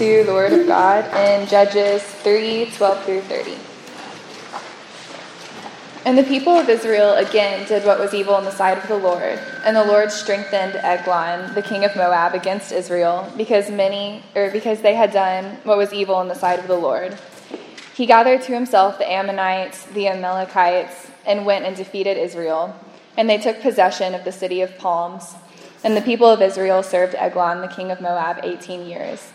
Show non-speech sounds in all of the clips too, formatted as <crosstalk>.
to the Word of God in Judges 3 12 through 30. And the people of Israel again did what was evil in the sight of the Lord. And the Lord strengthened Eglon, the king of Moab, against Israel, because many or because they had done what was evil in the sight of the Lord. He gathered to himself the Ammonites, the Amalekites, and went and defeated Israel. And they took possession of the city of palms. And the people of Israel served Eglon, the king of Moab, 18 years.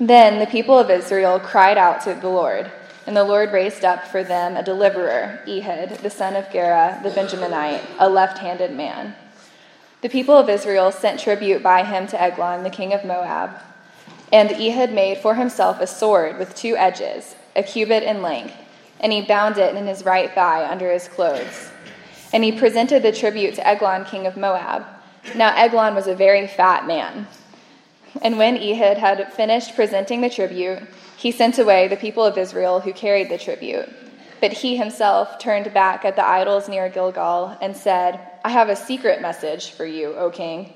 Then the people of Israel cried out to the Lord, and the Lord raised up for them a deliverer, Ehud, the son of Gera, the Benjaminite, a left handed man. The people of Israel sent tribute by him to Eglon, the king of Moab. And Ehud made for himself a sword with two edges, a cubit in length, and he bound it in his right thigh under his clothes. And he presented the tribute to Eglon, king of Moab. Now Eglon was a very fat man. And when Ehud had finished presenting the tribute, he sent away the people of Israel who carried the tribute. But he himself turned back at the idols near Gilgal and said, I have a secret message for you, O king.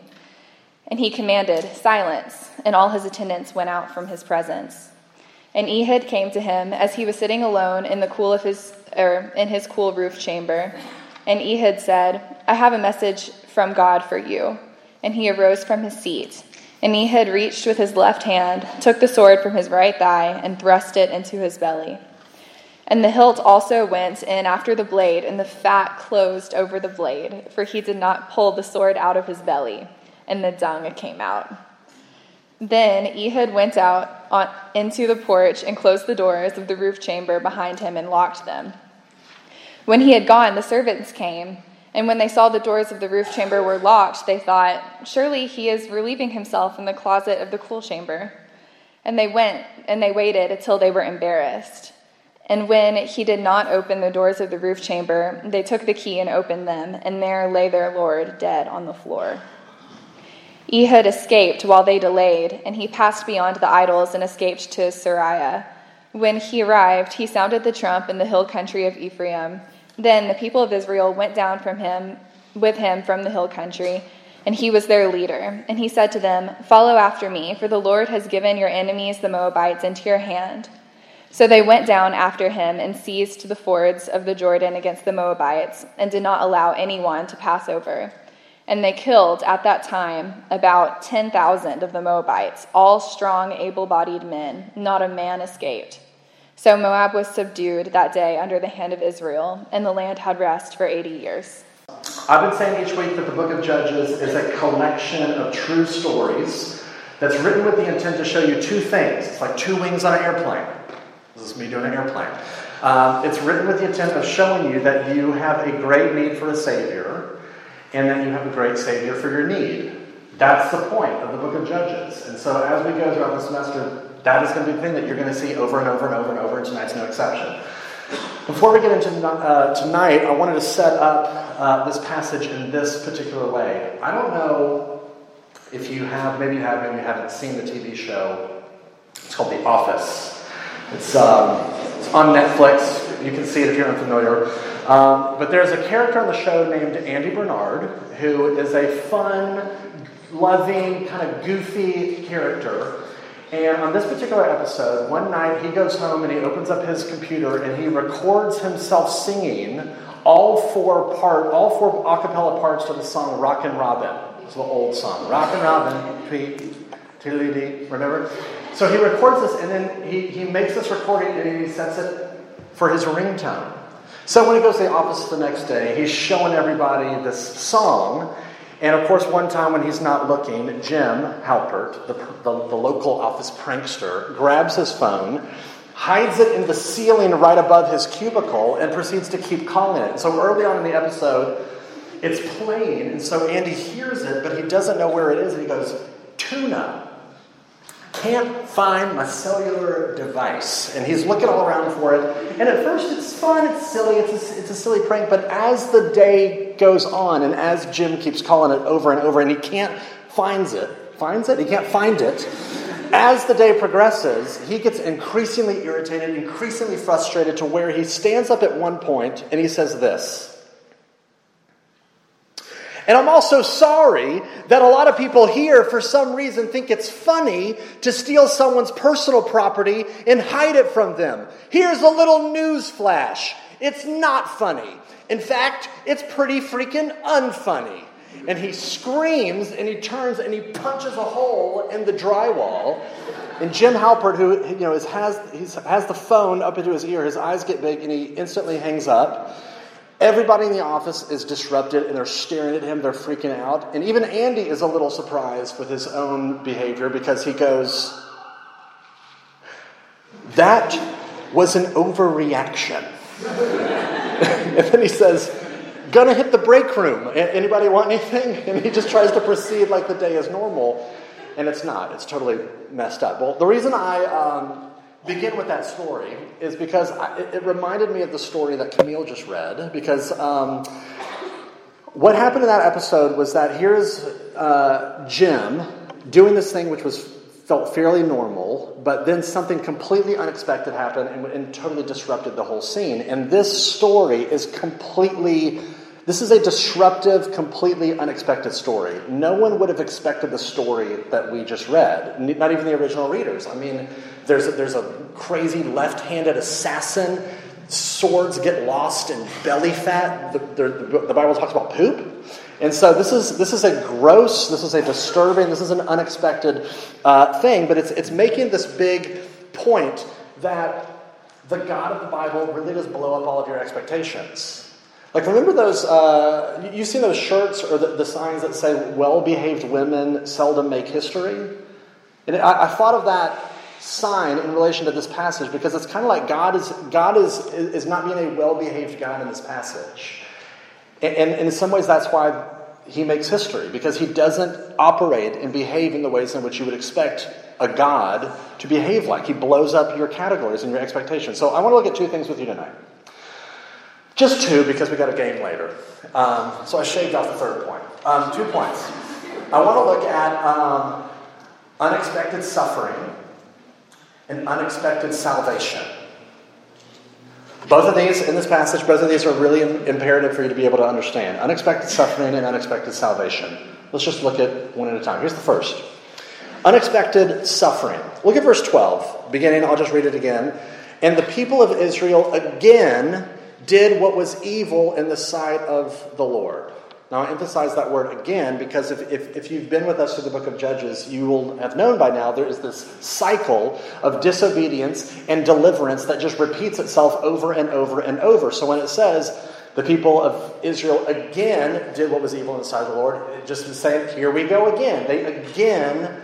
And he commanded, Silence, and all his attendants went out from his presence. And Ehud came to him as he was sitting alone in the cool of his or in his cool roof chamber. And Ehud said, I have a message from God for you. And he arose from his seat. And Ehud reached with his left hand, took the sword from his right thigh, and thrust it into his belly. And the hilt also went in after the blade, and the fat closed over the blade, for he did not pull the sword out of his belly, and the dung came out. Then Ehud went out on, into the porch and closed the doors of the roof chamber behind him and locked them. When he had gone, the servants came and when they saw the doors of the roof chamber were locked, they thought, Surely he is relieving himself in the closet of the cool chamber. And they went and they waited until they were embarrassed. And when he did not open the doors of the roof chamber, they took the key and opened them, and there lay their Lord dead on the floor. Ehud escaped while they delayed, and he passed beyond the idols and escaped to Seirah. When he arrived, he sounded the trump in the hill country of Ephraim then the people of Israel went down from him with him from the hill country, and he was their leader. And he said to them, Follow after me, for the Lord has given your enemies the Moabites into your hand. So they went down after him and seized the fords of the Jordan against the Moabites, and did not allow anyone to pass over. And they killed at that time about 10,000 of the Moabites, all strong, able bodied men. Not a man escaped. So Moab was subdued that day under the hand of Israel, and the land had rest for 80 years. I've been saying each week that the book of Judges is a collection of true stories that's written with the intent to show you two things. It's like two wings on an airplane. This is me doing an airplane. Um, it's written with the intent of showing you that you have a great need for a Savior, and that you have a great Savior for your need. That's the point of the book of Judges. And so as we go throughout the semester, that is going to be the thing that you're going to see over and over and over and over, and tonight's no exception. Before we get into uh, tonight, I wanted to set up uh, this passage in this particular way. I don't know if you have, maybe you have, maybe you haven't seen the TV show. It's called The Office. It's, um, it's on Netflix. You can see it if you're unfamiliar. Um, but there's a character on the show named Andy Bernard who is a fun, loving, kind of goofy character and on this particular episode, one night he goes home and he opens up his computer and he records himself singing all four part, all four a cappella parts to the song Rockin' Robin. It's an old song. Rockin' Robin, tweet, remember? So he records this and then he, he makes this recording and he sets it for his ringtone. So when he goes to the office the next day, he's showing everybody this song and of course, one time when he's not looking, Jim Halpert, the, the, the, local office prankster, grabs his phone, hides it in the ceiling right above his cubicle, and proceeds to keep calling it. So early on in the episode, it's playing, and so Andy hears it, but he doesn't know where it is, and he goes, Tuna. Can't find my cellular device. And he's looking all around for it. And at first, it's fun, it's silly, it's a, it's a silly prank. But as the day goes on, and as Jim keeps calling it over and over, and he can't finds it, finds it, he can't find it. As the day progresses, he gets increasingly irritated, increasingly frustrated to where he stands up at one point and he says this. And I'm also sorry that a lot of people here, for some reason, think it's funny to steal someone's personal property and hide it from them. Here's a little news flash it's not funny. In fact, it's pretty freaking unfunny. And he screams and he turns and he punches a hole in the drywall. And Jim Halpert, who you know, has, has the phone up into his ear, his eyes get big and he instantly hangs up. Everybody in the office is disrupted and they're staring at him, they're freaking out. And even Andy is a little surprised with his own behavior because he goes, That was an overreaction. <laughs> and then he says, Gonna hit the break room. Anybody want anything? <laughs> And he just tries to proceed like the day is normal. And it's not. It's totally messed up. Well, the reason I um, begin with that story is because I, it, it, reminded me of the story that Camille just read. Because um, what happened in that episode was that here's uh, Jim doing this thing which was felt fairly normal, but then something completely unexpected happened and, and totally disrupted the whole scene. And this story is completely this is a disruptive, completely unexpected story. No one would have expected the story that we just read, not even the original readers. I mean, there's a, there's a crazy left handed assassin, swords get lost in belly fat. The, the, the Bible talks about poop. And so this is, this is a gross, this is a disturbing, this is an unexpected uh, thing, but it's, it's making this big point that the God of the Bible really does blow up all of your expectations. Like, remember those, uh, you've seen those shirts or the, the signs that say, well behaved women seldom make history? And I, I, thought of that sign in relation to this passage because it's kind of like God is, God is, is not being a well behaved God in this passage. And, and, and in some ways, that's why he makes history because he doesn't operate and behave in the ways in which you would expect a God to behave like. He blows up your categories and your expectations. So I want to look at two things with you tonight. Just two because we got a game later. Um, so I shaved off the third point. Um, two points. I want to look at um, unexpected suffering and unexpected salvation. Both of these in this passage, both of these are really imperative for you to be able to understand. Unexpected suffering and unexpected salvation. Let's just look at one at a time. Here's the first unexpected suffering. Look at verse 12. Beginning, I'll just read it again. And the people of Israel again did what was evil in the sight of the Lord. Now, I emphasize that word again because if, if, if, you've been with us through the book of Judges, you will have known by now there is this cycle of disobedience and deliverance that just repeats itself over and over and over. So when it says the people of Israel again did what was evil in the sight of the Lord, just saying, here we go again. They again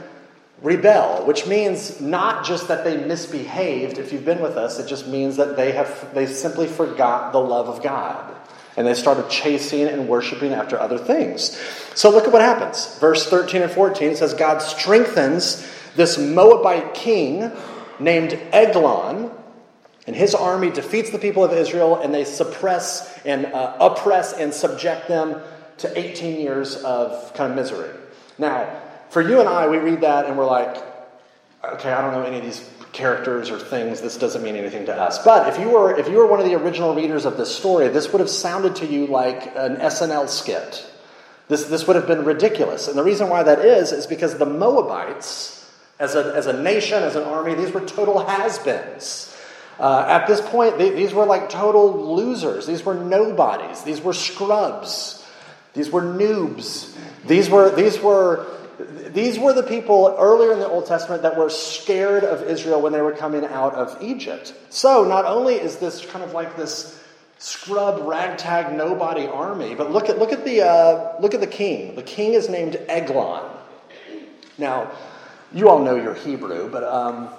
rebel, which means not just that they misbehaved. If you've been with us, it just means that they have they simply forgot the love of God. And they started chasing and worshiping after other things. So look at what happens. Verse 13 and 14 says, God strengthens this Moabite king named Eglon, and his army defeats the people of Israel, and they suppress and uh, oppress and subject them to 18 years of kind of misery. Now, for you and I, we read that and we're like, okay, I don't know any of these characters or things. This doesn't mean anything to us. But if you were if you were one of the original readers of this story, this would have sounded to you like an SNL skit. This this would have been ridiculous. And the reason why that is is because the Moabites, as a as a nation, as an army, these were total has-beens. Uh, at this point, they, these were like total losers. These were nobodies. These were scrubs. These were noobs. These were these were these were the people earlier in the Old Testament that were scared of Israel when they were coming out of Egypt. So not only is this kind of like this scrub ragtag nobody army, but look at look at the uh, look at the king. The king is named Eglon. Now, you all know your Hebrew, but um,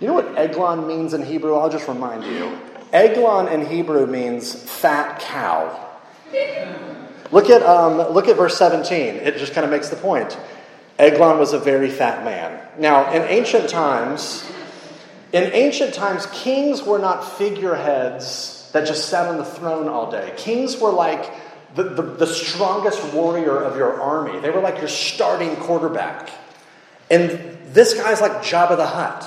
you know what Eglon means in Hebrew? I'll just remind you. Eglon in Hebrew means fat cow. Look at, um, look at verse 17. It just kind of makes the point. Eglon was a very fat man. Now, in ancient times, in ancient times, kings were not figureheads that just sat on the throne all day. Kings were like the, the, the strongest warrior of your army. They were like your starting quarterback. And this guy's like Jabba the Hutt.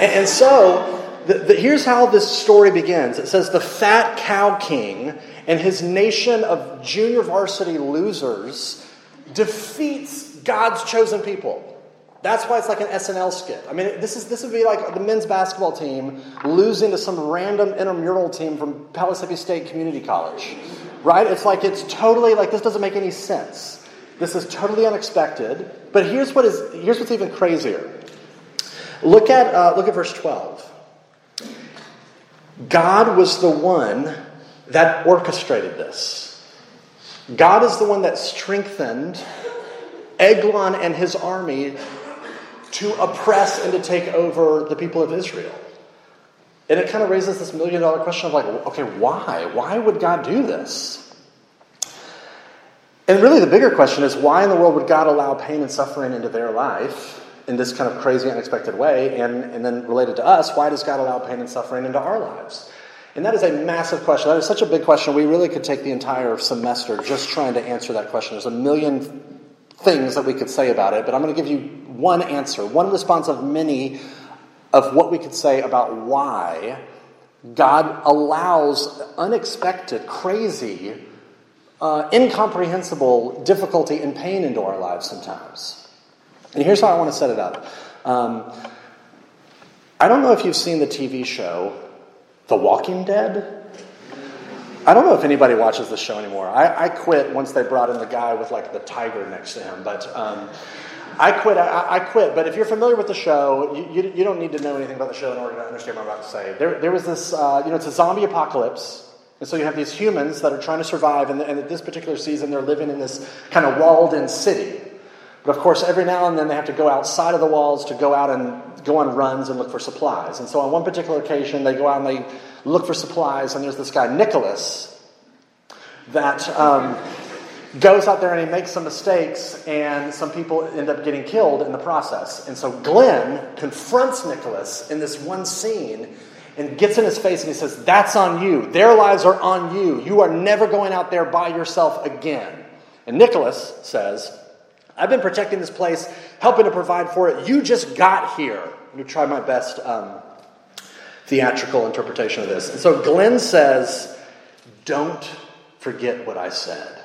and, and so, the, the, here's how this story begins it says, The fat cow king and his nation of junior varsity losers defeats God's chosen people. That's why it's like an SNL skit. I mean, this, is, this would be like the men's basketball team losing to some random intramural team from Pellissippi State Community College. Right? It's like it's totally like this doesn't make any sense. This is totally unexpected. But here's what is here's what's even crazier. Look at uh, look at verse twelve. God was the one that orchestrated this. God is the one that strengthened Eglon and his army to oppress and to take over the people of Israel. And it kind of raises this million dollar question of like, okay, why? Why would God do this? And really, the bigger question is why in the world would God allow pain and suffering into their life in this kind of crazy, unexpected way? And, and then, related to us, why does God allow pain and suffering into our lives? And that is a massive question. That is such a big question. We really could take the entire semester just trying to answer that question. There's a million things that we could say about it, but I'm going to give you one answer, one response of many of what we could say about why God allows unexpected, crazy, uh, incomprehensible difficulty and pain into our lives sometimes. And here's how I want to set it up. Um, I don't know if you've seen the TV show The Walking Dead. I don't know if anybody watches the show anymore. I, I, quit once they brought in the guy with like the tiger next to him, but um, I quit. I, I, quit. But if you're familiar with the show, you, you, you, don't need to know anything about the show in order to understand what I'm about to say. There, there was this, uh, you know, it's a zombie apocalypse. And so you have these humans that are trying to survive, and, and at this particular season, they're living in this kind of walled in city. But of course, every now and then they have to go outside of the walls to go out and go on runs and look for supplies. And so on one particular occasion, they go out and they look for supplies, and there's this guy, Nicholas, that um, goes out there and he makes some mistakes, and some people end up getting killed in the process. And so Glenn confronts Nicholas in this one scene and gets in his face and he says, That's on you. Their lives are on you. You are never going out there by yourself again. And Nicholas says, I've been protecting this place, helping to provide for it. You just got here. Let me try my best um, theatrical interpretation of this. And so Glenn says, Don't forget what I said.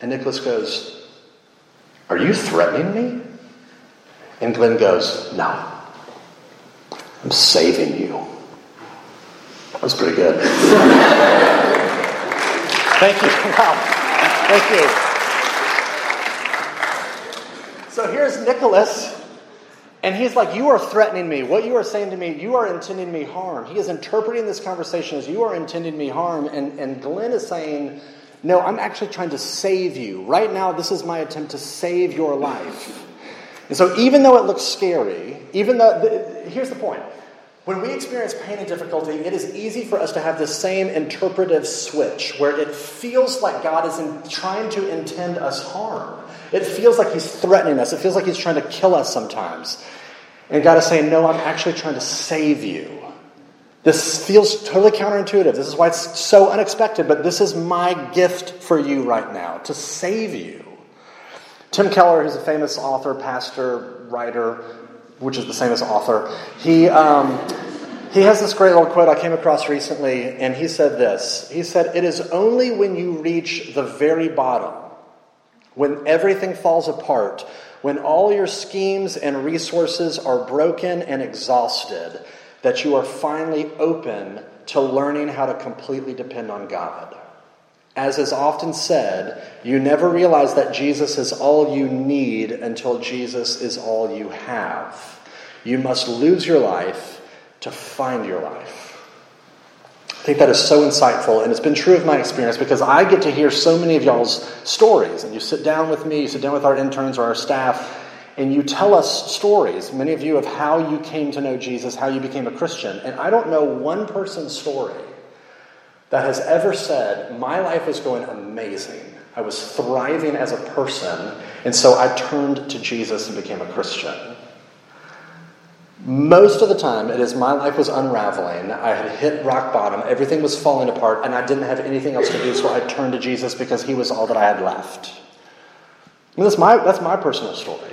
And Nicholas goes, Are you threatening me? And Glenn goes, No. I'm saving you. That was pretty good. <laughs> Thank you. Wow. Thank you. So here's Nicholas, and he's like, You are threatening me. What you are saying to me, you are intending me harm. He is interpreting this conversation as you are intending me harm. And, and Glenn is saying, No, I'm actually trying to save you. Right now, this is my attempt to save your life. And so, even though it looks scary, even though, the, here's the point when we experience pain and difficulty, it is easy for us to have the same interpretive switch where it feels like God is in, trying to intend us harm. It feels like He's threatening us. It feels like He's trying to kill us sometimes. And God is saying, No, I'm actually trying to save you. This feels totally counterintuitive. This is why it's so unexpected, but this is my gift for you right now to save you. Tim Keller, who's a famous author, pastor, writer, which is the same as author, he, um, he has this great little quote I came across recently, and he said this. He said, It is only when you reach the very bottom, when everything falls apart, when all your schemes and resources are broken and exhausted, that you are finally open to learning how to completely depend on God. As is often said, you never realize that Jesus is all you need until Jesus is all you have. You must lose your life to find your life. I think that is so insightful, and it's been true of my experience because I get to hear so many of y'all's stories. And you sit down with me, you sit down with our interns or our staff, and you tell us stories, many of you, of how you came to know Jesus, how you became a Christian. And I don't know one person's story that has ever said, My life is going amazing. I was thriving as a person, and so I turned to Jesus and became a Christian. Most of the time, it is my life was unraveling. I had hit rock bottom. Everything was falling apart, and I didn't have anything else to do, so I turned to Jesus because he was all that I had left. That's, my, that's my personal story.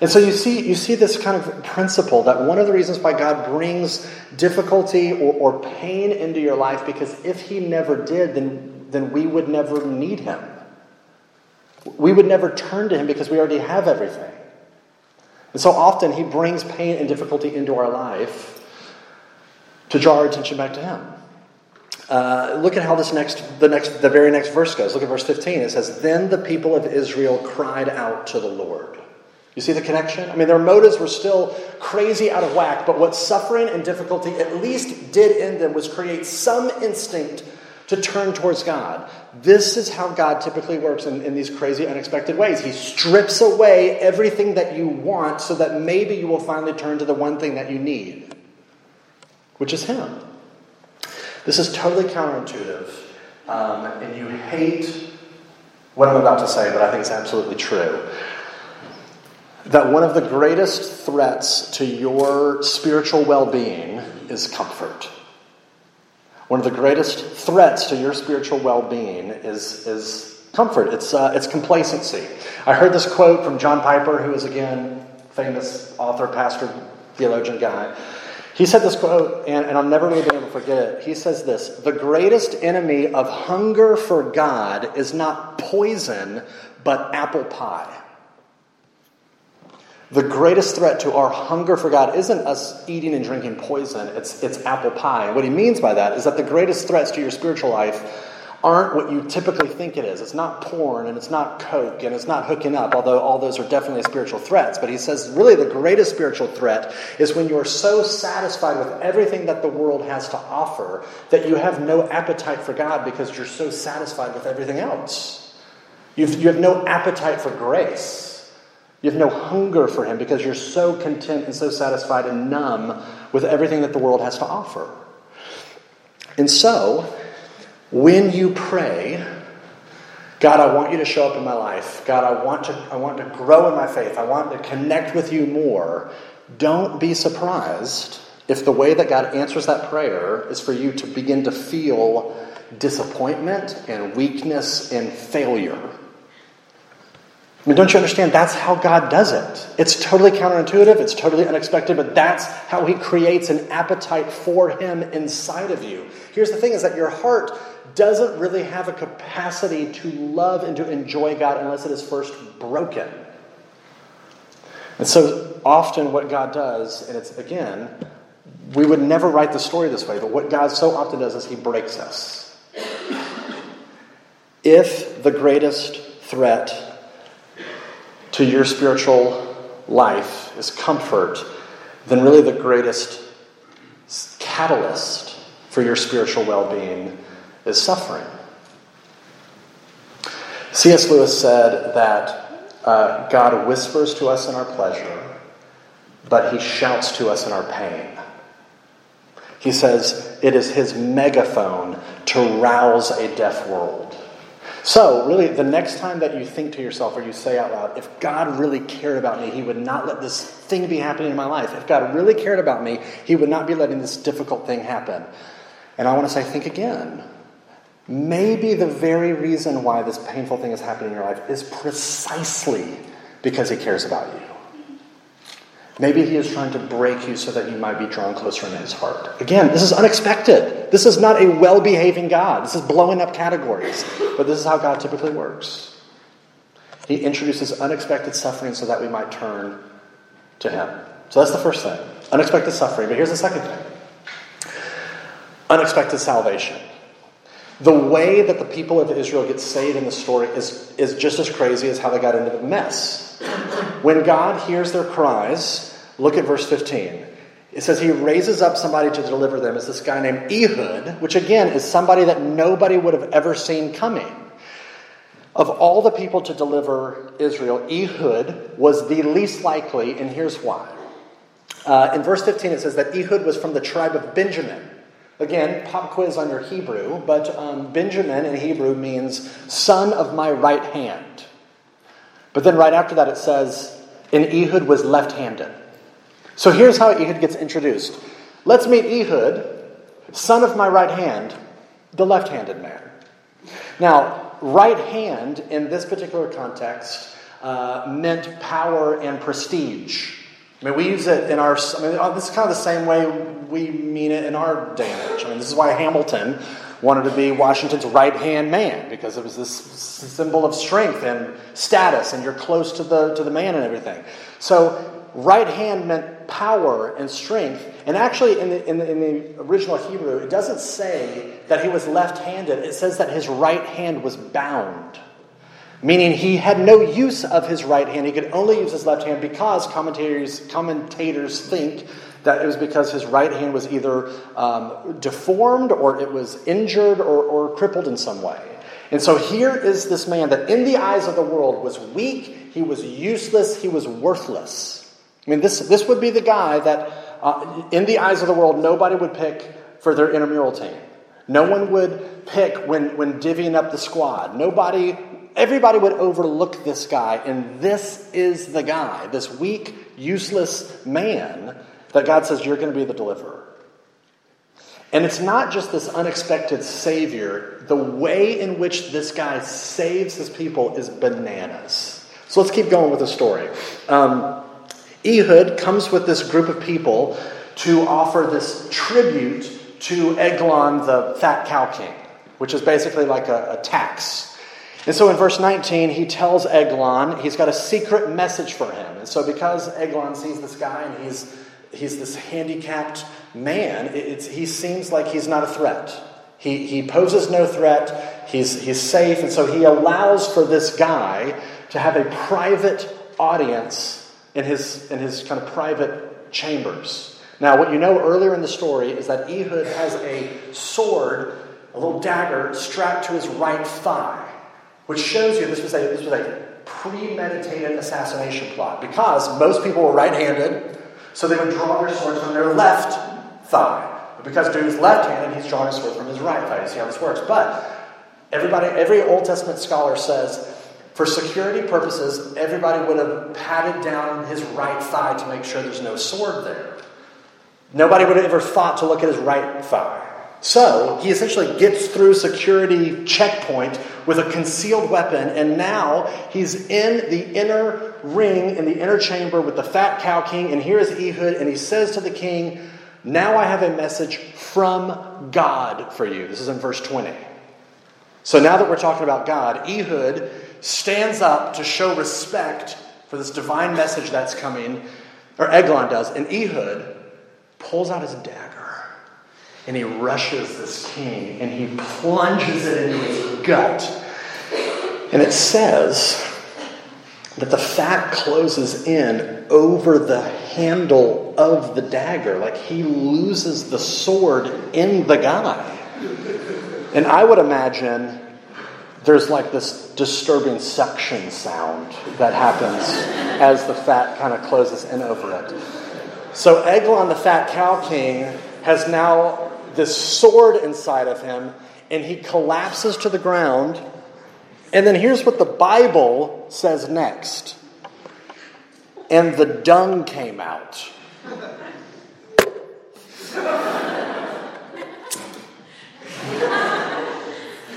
And so you see, you see this kind of principle that one of the reasons why God brings difficulty or, or pain into your life, because if He never did, then, then we would never need Him. We would never turn to Him because we already have everything. And so often He brings pain and difficulty into our life to draw our attention back to Him. Uh, look at how this next, the next, the very next verse goes. Look at verse 15. It says, "Then the people of Israel cried out to the Lord." You see the connection? I mean, their motives were still crazy out of whack, but what suffering and difficulty at least did in them was create some instinct to turn towards God. This is how God typically works in, in these crazy, unexpected ways. He strips away everything that you want so that maybe you will finally turn to the one thing that you need, which is Him. This is totally counterintuitive, um, and you hate what I'm about to say, but I think it's absolutely true that one of the greatest threats to your spiritual well being is comfort. One of the greatest threats to your spiritual well being is, is comfort, it's, uh, it's complacency. I heard this quote from John Piper, who is, again, famous author, pastor, theologian guy. He said this quote, and, and I'll never really be able to forget it. He says this The greatest enemy of hunger for God is not poison, but apple pie. The greatest threat to our hunger for God isn't us eating and drinking poison, it's, it's apple pie. And what he means by that is that the greatest threats to your spiritual life aren't what you typically think it is. It's not porn and it's not coke and it's not hooking up, although all those are definitely spiritual threats. But he says really the greatest spiritual threat is when you're so satisfied with everything that the world has to offer that you have no appetite for God because you're so satisfied with everything else. You've, you have no appetite for grace. You have no hunger for Him because you're so content and so satisfied and numb with everything that the world has to offer. And so, when you pray, God, I want you to show up in my life. God, I want to, I want to grow in my faith. I want to connect with you more. Don't be surprised if the way that God answers that prayer is for you to begin to feel disappointment and weakness and failure. I mean, don't you understand? That's how God does it. It's totally counterintuitive, it's totally unexpected, but that's how He creates an appetite for Him inside of you. Here's the thing is that your heart doesn't really have a capacity to love and to enjoy God unless it is first broken. And so often, what God does, and it's again, we would never write the story this way, but what God so often does is He breaks us. If the greatest threat to your spiritual life is comfort, then really the greatest catalyst for your spiritual well being is suffering. C.S. Lewis said that uh, God whispers to us in our pleasure, but he shouts to us in our pain. He says it is his megaphone to rouse a deaf world. So, really, the next time that you think to yourself or you say out loud, if God really cared about me, He would not let this thing be happening in my life. If God really cared about me, He would not be letting this difficult thing happen. And I want to say, think again. Maybe the very reason why this painful thing is happening in your life is precisely because He cares about you. Maybe he is trying to break you so that you might be drawn closer into his heart. Again, this is unexpected. This is not a well behaving God. This is blowing up categories. But this is how God typically works. He introduces unexpected suffering so that we might turn to him. So that's the first thing unexpected suffering. But here's the second thing unexpected salvation. The way that the people of Israel get saved in the story is, is just as crazy as how they got into the mess. When God hears their cries, Look at verse 15. It says he raises up somebody to deliver them. It's this guy named Ehud, which again is somebody that nobody would have ever seen coming. Of all the people to deliver Israel, Ehud was the least likely, and here's why. Uh, in verse 15, it says that Ehud was from the tribe of Benjamin. Again, pop quiz on your Hebrew, but um, Benjamin in Hebrew means son of my right hand. But then right after that it says, and Ehud was left handed. So here's how Ehud gets introduced. Let's meet Ehud, son of my right hand, the left handed man. Now, right hand in this particular context uh, meant power and prestige. I mean, we use it in our, I mean, uh, this is kind of the same way we mean it in our day and age. I mean, this is why Hamilton wanted to be Washington's right hand man, because it was this symbol of strength and status, and you're close to the, to the man and everything. So, right hand meant power and strength. And actually, in the, in the, in the original Hebrew, it doesn't say that he was left handed, it says that his right hand was bound meaning he had no use of his right hand. He could only use his left hand because commentators, commentators think that it was because his right hand was either um, deformed or it was injured or, or crippled in some way. And so here is this man that, in the eyes of the world, was weak, he was useless, he was worthless. I mean, this, this would be the guy that, uh, in the eyes of the world, nobody would pick for their intramural team. No one would pick when, when divvying up the squad. Nobody everybody would overlook this guy, and this is the guy, this weak, useless man, that God says, You're going to be the deliverer. And it's not just this unexpected savior, the way in which this guy saves his people is bananas. So let's keep going with the story. Um, Ehud comes with this group of people to offer this tribute to Eglon, the fat cow king, which is basically like a, a tax and so in verse 19, he tells Eglon he's got a secret message for him. And so because Eglon sees this guy and he's, he's this handicapped man, he seems like he's not a threat. He, he poses no threat, he's, he's safe, and so he allows for this guy to have a private audience in his, in his kind of private chambers. Now, what you know earlier in the story is that Ehud has a sword, a little dagger, strapped to his right thigh which shows you this was a, this was a premeditated assassination plot because most people were right handed, so they would draw their swords from their left thigh. But because dude is left handed, he's drawing a sword from his right thigh. You see how this works. But everybody, every Old Testament scholar says for security purposes, everybody would have patted down his right thigh to make sure there's no sword there. Nobody would have ever thought to look at his right thigh. So he essentially gets through security checkpoint with a concealed weapon, and now he's in the inner ring, in the inner chamber with the fat cow king, and here is Ehud, and he says to the king, Now I have a message from God for you. This is in verse 20. So now that we're talking about God, Ehud stands up to show respect for this divine message that's coming, or Eglon does, and Ehud pulls out his dagger and he rushes this king and he plunges it into his gut. And it says that the fat closes in over the handle of the dagger, like he loses the sword in the guy. And I would imagine there's like this disturbing suction sound that happens as the fat kind of closes in over it. So Eglon, the fat cow king, has now this sword inside of him, and he collapses to the ground. And then here's what the Bible says next. And the dung came out.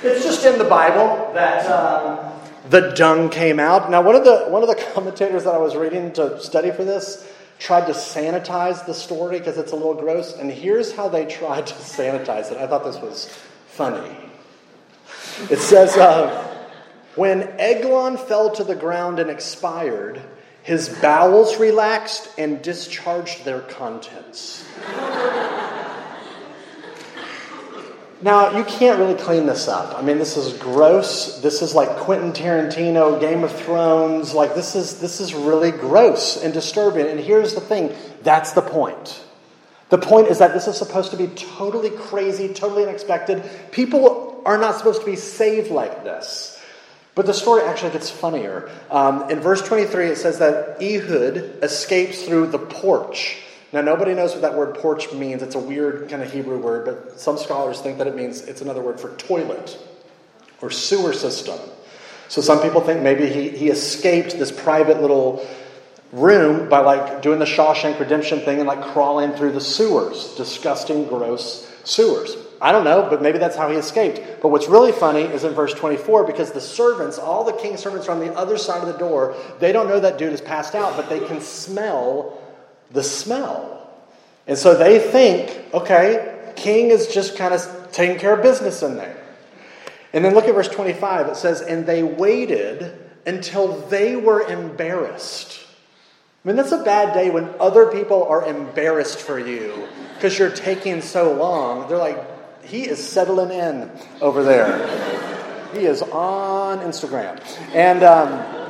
it's just in the Bible that um, the dung came out. Now, one of the one of the <laughs> commentators that I was reading to study for this tried to sanitize the story because it's a little gross. And here's how they tried to sanitize it. I thought this was funny. It says, uh, when Eglon fell to the ground and expired, his bowels relaxed and discharged their contents. Now, you can't really clean this up. I mean, this is gross. This is like Quentin Tarantino, Game of Thrones. Like, this is, this is really gross and disturbing. And here's the thing that's the point. The point is that this is supposed to be totally crazy, totally unexpected. People are not supposed to be saved like this. But the story actually gets funnier. Um, in verse 23, it says that Ehud escapes through the porch. Now, nobody knows what that word porch means. It's a weird kind of Hebrew word, but some scholars think that it means it's another word for toilet or sewer system. So some people think maybe he, he escaped this private little room by like doing the Shawshank Redemption thing and like crawling through the sewers, disgusting, gross sewers. I don't know, but maybe that's how he escaped. But what's really funny is in verse 24 because the servants, all the king's servants are on the other side of the door. They don't know that dude is passed out, but they can smell the smell. And so they think, okay, king is just kind of taking care of business in there. And then look at verse 25. It says, And they waited until they were embarrassed. I mean, that's a bad day when other people are embarrassed for you because you're taking so long. They're like, he is settling in over there. he is on Instagram. And um,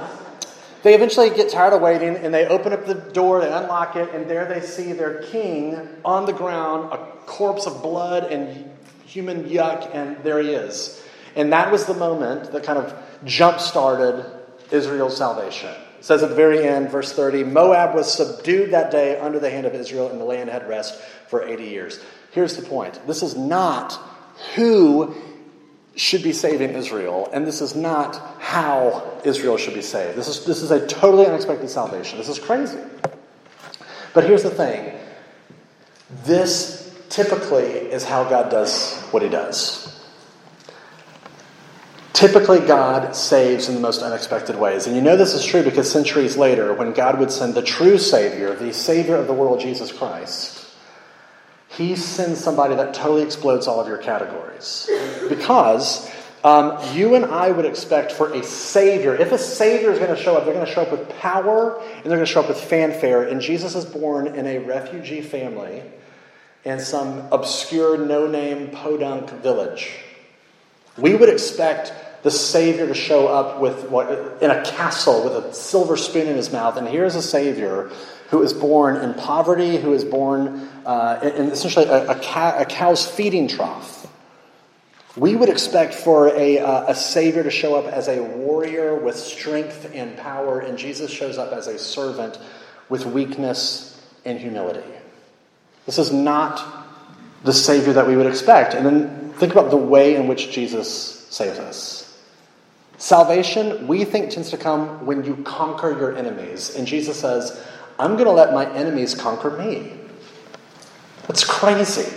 they eventually get tired of waiting and they open up the door, they unlock it, and there they see their king on the ground, a corpse of blood and human yuck, and there he is. And that was the moment that kind of jump started Israel's salvation. It says at the very end, verse 30 Moab was subdued that day under the hand of Israel, and the land had rest for 80 years. Here's the point this is not who should be saving Israel, and this is not how Israel should be saved. This is, this is a totally unexpected salvation. This is crazy. But here's the thing this typically is how God does what he does. Typically, God saves in the most unexpected ways. And you know this is true because centuries later, when God would send the true Savior, the Savior of the world, Jesus Christ, he sends somebody that totally explodes all of your categories. Because um, you and I would expect for a Savior, if a Savior is going to show up, they're going to show up with power and they're going to show up with fanfare. And Jesus is born in a refugee family in some obscure, no name podunk village. We would expect the Savior to show up with what, in a castle with a silver spoon in his mouth. And here's a Savior who is born in poverty, who is born uh, in essentially a, a, cow, a, cow's feeding trough. We would expect for a, uh, a Savior to show up as a warrior with strength and power, and Jesus shows up as a servant with weakness and humility. This is not the Savior that we would expect. And then think about the way in which Jesus saves us. Salvation, we think, tends to come when you conquer your enemies. And Jesus says, I'm going to let my enemies conquer me. That's crazy.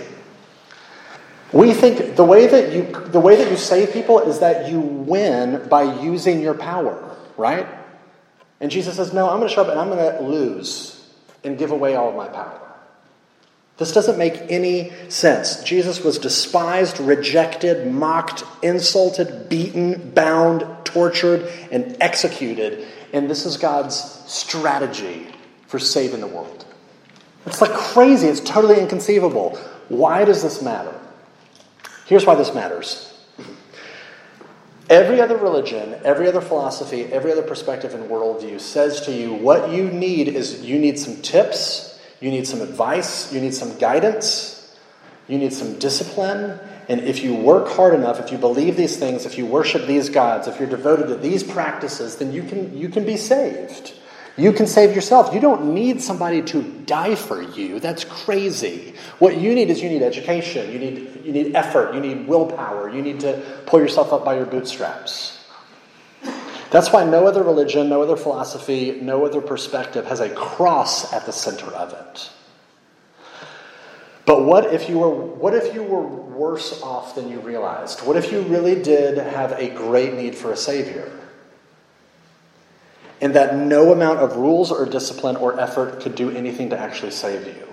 We think the way that you the way that you save people is that you win by using your power, right? And Jesus says, "No, I'm going to show up and I'm going to lose and give away all of my power." This doesn't make any sense. Jesus was despised, rejected, mocked, insulted, beaten, bound, tortured, and executed. And this is God's strategy for saving the world. It's like crazy. It's totally inconceivable. Why does this matter? Here's why this matters. Every other religion, every other philosophy, every other perspective and worldview says to you what you need is you need some tips, you need some advice, you need some guidance, you need some discipline. And if you work hard enough, if you believe these things, if you worship these gods, if you're devoted to these practices, then you can, you can be saved. You can save yourself. You don't need somebody to die for you. That's crazy. What you need is you need education, you need, you need effort, you need willpower, you need to pull yourself up by your bootstraps. That's why no other religion, no other philosophy, no other perspective has a cross at the center of it. But what if you were what if you were worse off than you realized? What if you really did have a great need for a savior? And that no amount of rules or discipline or effort could do anything to actually save you.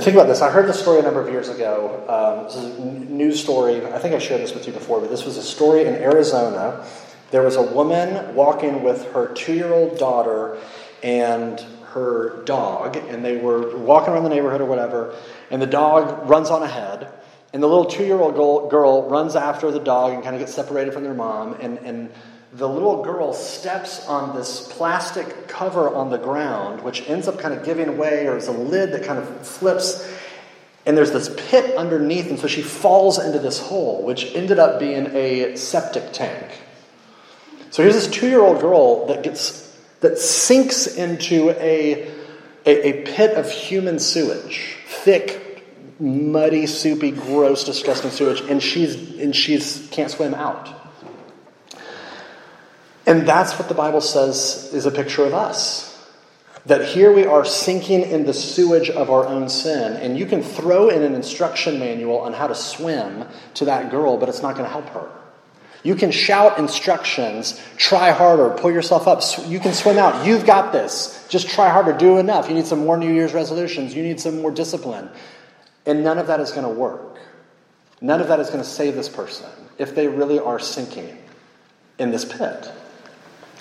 Think about this. I heard this story a number of years ago. Um, this is a news story. I think I shared this with you before, but this was a story in Arizona. There was a woman walking with her two year old daughter and her dog, and they were walking around the neighborhood or whatever, and the dog runs on ahead. And the little two year old girl runs after the dog and kind of gets separated from their mom. And, and the little girl steps on this plastic cover on the ground, which ends up kind of giving way, or is a lid that kind of flips, and there's this pit underneath, and so she falls into this hole, which ended up being a septic tank. So here's this two-year-old girl that gets that sinks into a a, a pit of human sewage, thick, muddy, soupy, gross, disgusting sewage, and she's and she's can't swim out. And that's what the Bible says is a picture of us. That here we are sinking in the sewage of our own sin, and you can throw in an instruction manual on how to swim to that girl, but it's not going to help her. You can shout instructions, try harder, pull yourself up. You can swim out. You've got this. Just try harder, do enough. You need some more New Year's resolutions, you need some more discipline. And none of that is going to work. None of that is going to save this person if they really are sinking in this pit.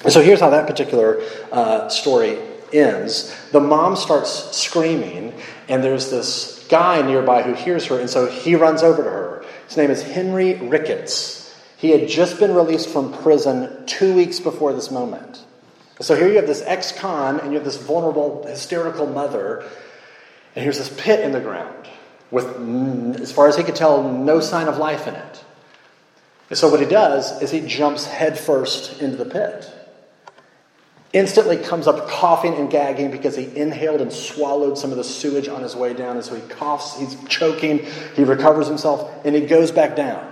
So here's how that particular uh, story ends. The mom starts screaming, and there's this guy nearby who hears her, and so he runs over to her. His name is Henry Ricketts. He had just been released from prison two weeks before this moment. So here you have this ex con, and you have this vulnerable, hysterical mother, and here's this pit in the ground with, as far as he could tell, no sign of life in it. And so what he does is he jumps headfirst into the pit instantly comes up coughing and gagging because he inhaled and swallowed some of the sewage on his way down. And so he coughs, he's choking, he recovers himself, and he goes back down.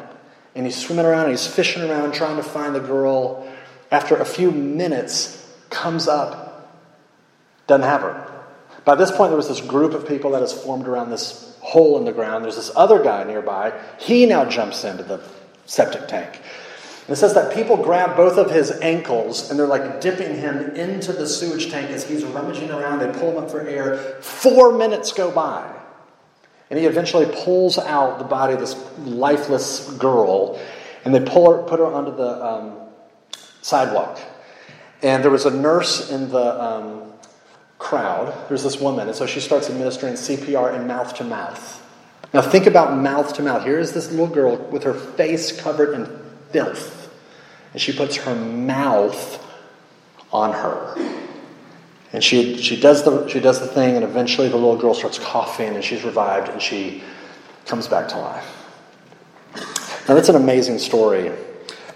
And he's swimming around, and he's fishing around trying to find the girl. After a few minutes, comes up, doesn't have her. By this point, there was this group of people that has formed around this hole in the ground. There's this other guy nearby. He now jumps into the septic tank. It says that people grab both of his ankles and they're like dipping him into the sewage tank as he's rummaging around. They pull him up for air. Four minutes go by. And he eventually pulls out the body of this lifeless girl and they pull her, put her onto the um, sidewalk. And there was a nurse in the um, crowd. There's this woman. And so she starts administering CPR and mouth to mouth. Now think about mouth to mouth. Here is this little girl with her face covered in filth. And she puts her mouth on her. And she, she, does the, she does the thing, and eventually the little girl starts coughing, and she's revived, and she comes back to life. Now, that's an amazing story.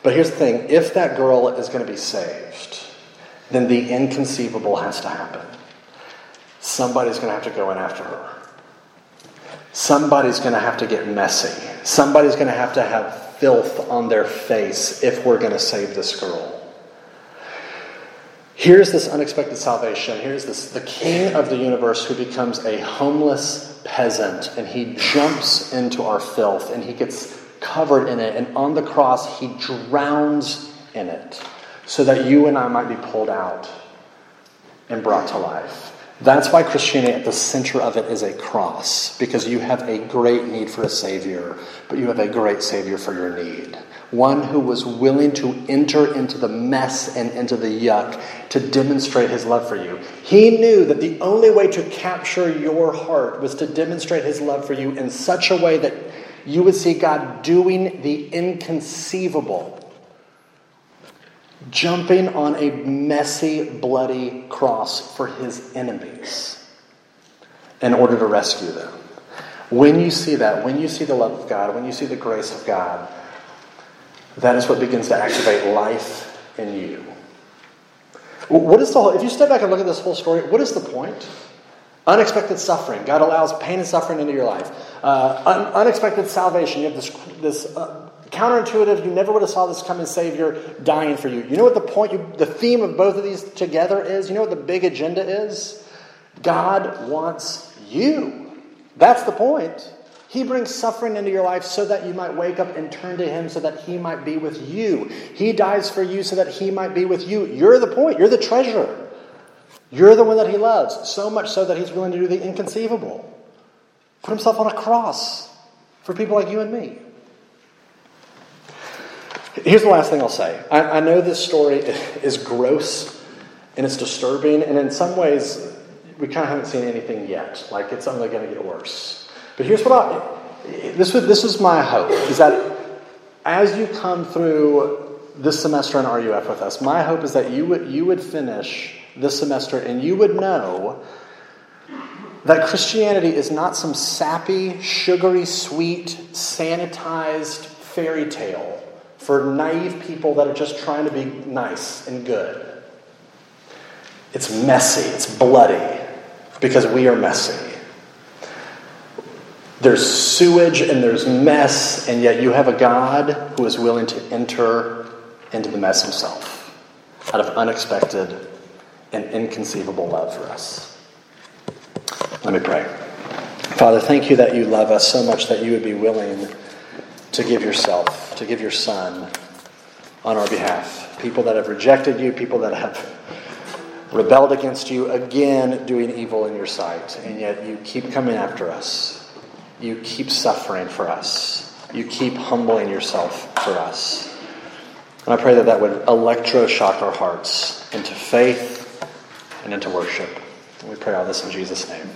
But here's the thing if that girl is going to be saved, then the inconceivable has to happen. Somebody's going to have to go in after her. Somebody's going to have to get messy. Somebody's going to have to have filth on their face if we're going to save this girl. Here's this unexpected salvation. Here's this the king of the universe who becomes a homeless peasant and he jumps into our filth and he gets covered in it and on the cross he drowns in it so that you and I might be pulled out and brought to life. That's why Christianity at the center of it is a cross, because you have a great need for a Savior, but you have a great Savior for your need. One who was willing to enter into the mess and into the yuck to demonstrate his love for you. He knew that the only way to capture your heart was to demonstrate his love for you in such a way that you would see God doing the inconceivable jumping on a messy, bloody cross for his enemies in order to rescue them. When you see that, when you see the love of God, when you see the grace of God, that is what begins to activate life in you. What is the whole, if you step back and look at this whole story, what is the point? Unexpected suffering. God allows pain and suffering into your life. Uh, un- unexpected salvation. You have this, this uh, counterintuitive. You never would have saw this coming Savior dying for you. You know what the point, you, the theme of both of these together is? You know what the big agenda is? God wants you. That's the point. He brings suffering into your life so that you might wake up and turn to Him so that He might be with you. He dies for you so that He might be with you. You're the point. You're the treasure. You're the one that He loves, so much so that He's willing to do the inconceivable. Put Himself on a cross for people like you and me. Here's the last thing I'll say. I, I know this story is gross and it's disturbing, and in some ways, we kind of haven't seen anything yet. Like it's only going to get worse. But here's what I this this is my hope is that as you come through this semester in RUF with us, my hope is that you would you would finish this semester and you would know that Christianity is not some sappy, sugary, sweet, sanitized fairy tale for naive people that are just trying to be nice and good. It's messy, it's bloody, because we are messy. There's sewage and there's mess, and yet you have a God who is willing to enter into the mess himself out of unexpected and inconceivable love for us. Let me pray. Father, thank you that you love us so much that you would be willing to give yourself, to give your Son on our behalf. People that have rejected you, people that have rebelled against you, again doing evil in your sight, and yet you keep coming after us. You keep suffering for us. You keep humbling yourself for us. And I pray that that would electroshock our hearts into faith and into worship. And we pray all this in Jesus' name.